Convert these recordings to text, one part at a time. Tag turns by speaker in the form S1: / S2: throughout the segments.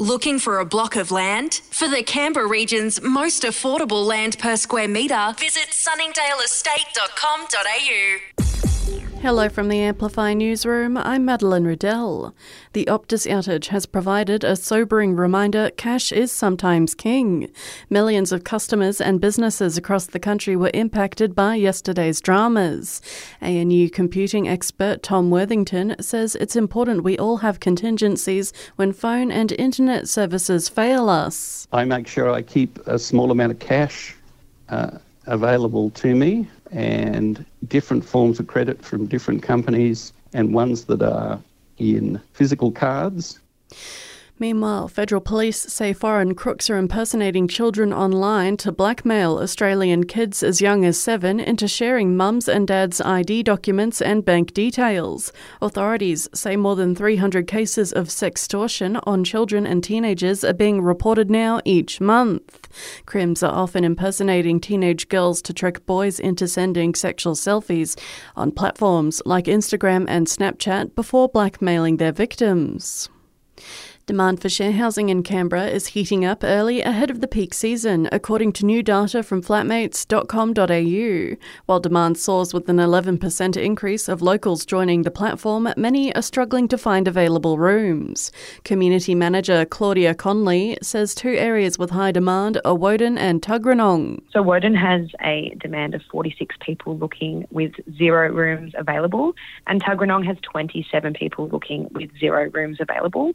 S1: Looking for a block of land? For the Canberra region's most affordable land per square metre, visit sunningdaleestate.com.au.
S2: Hello from the Amplify newsroom. I'm Madeline Riddell. The Optus outage has provided a sobering reminder cash is sometimes king. Millions of customers and businesses across the country were impacted by yesterday's dramas. ANU computing expert Tom Worthington says it's important we all have contingencies when phone and internet services fail us.
S3: I make sure I keep a small amount of cash uh, available to me and different forms of credit from different companies and ones that are in physical cards.
S2: Meanwhile, federal police say foreign crooks are impersonating children online to blackmail Australian kids as young as seven into sharing mums and dads' ID documents and bank details. Authorities say more than 300 cases of sextortion on children and teenagers are being reported now each month. Crims are often impersonating teenage girls to trick boys into sending sexual selfies on platforms like Instagram and Snapchat before blackmailing their victims. Demand for share housing in Canberra is heating up early ahead of the peak season, according to new data from flatmates.com.au. While demand soars with an 11% increase of locals joining the platform, many are struggling to find available rooms. Community manager Claudia Conley says two areas with high demand are Woden and Tuggeranong.
S4: So Woden has a demand of 46 people looking with zero rooms available, and Tuggeranong has 27 people looking with zero rooms available.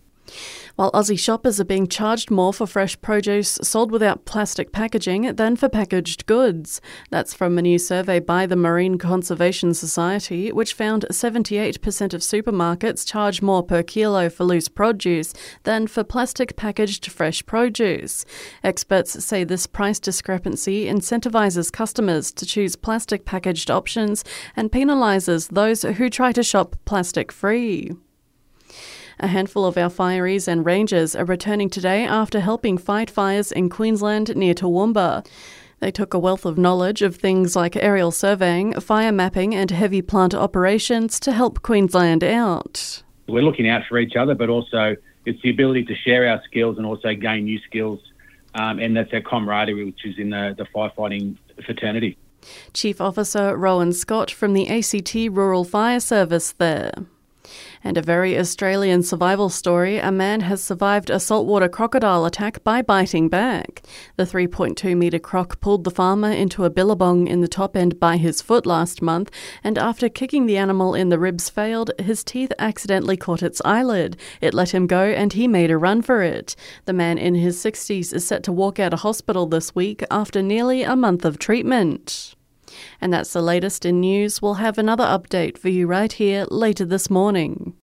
S2: While Aussie shoppers are being charged more for fresh produce sold without plastic packaging than for packaged goods. That's from a new survey by the Marine Conservation Society, which found 78% of supermarkets charge more per kilo for loose produce than for plastic packaged fresh produce. Experts say this price discrepancy incentivises customers to choose plastic packaged options and penalises those who try to shop plastic free. A handful of our fireys and rangers are returning today after helping fight fires in Queensland near Toowoomba. They took a wealth of knowledge of things like aerial surveying, fire mapping, and heavy plant operations to help Queensland out.
S5: We're looking out for each other, but also it's the ability to share our skills and also gain new skills. Um, and that's our camaraderie, which is in the, the firefighting fraternity.
S2: Chief Officer Rowan Scott from the ACT Rural Fire Service there. And a very Australian survival story a man has survived a saltwater crocodile attack by biting back. The 3.2 metre croc pulled the farmer into a billabong in the top end by his foot last month, and after kicking the animal in the ribs failed, his teeth accidentally caught its eyelid. It let him go and he made a run for it. The man in his 60s is set to walk out of hospital this week after nearly a month of treatment. And that's the latest in news. We'll have another update for you right here later this morning.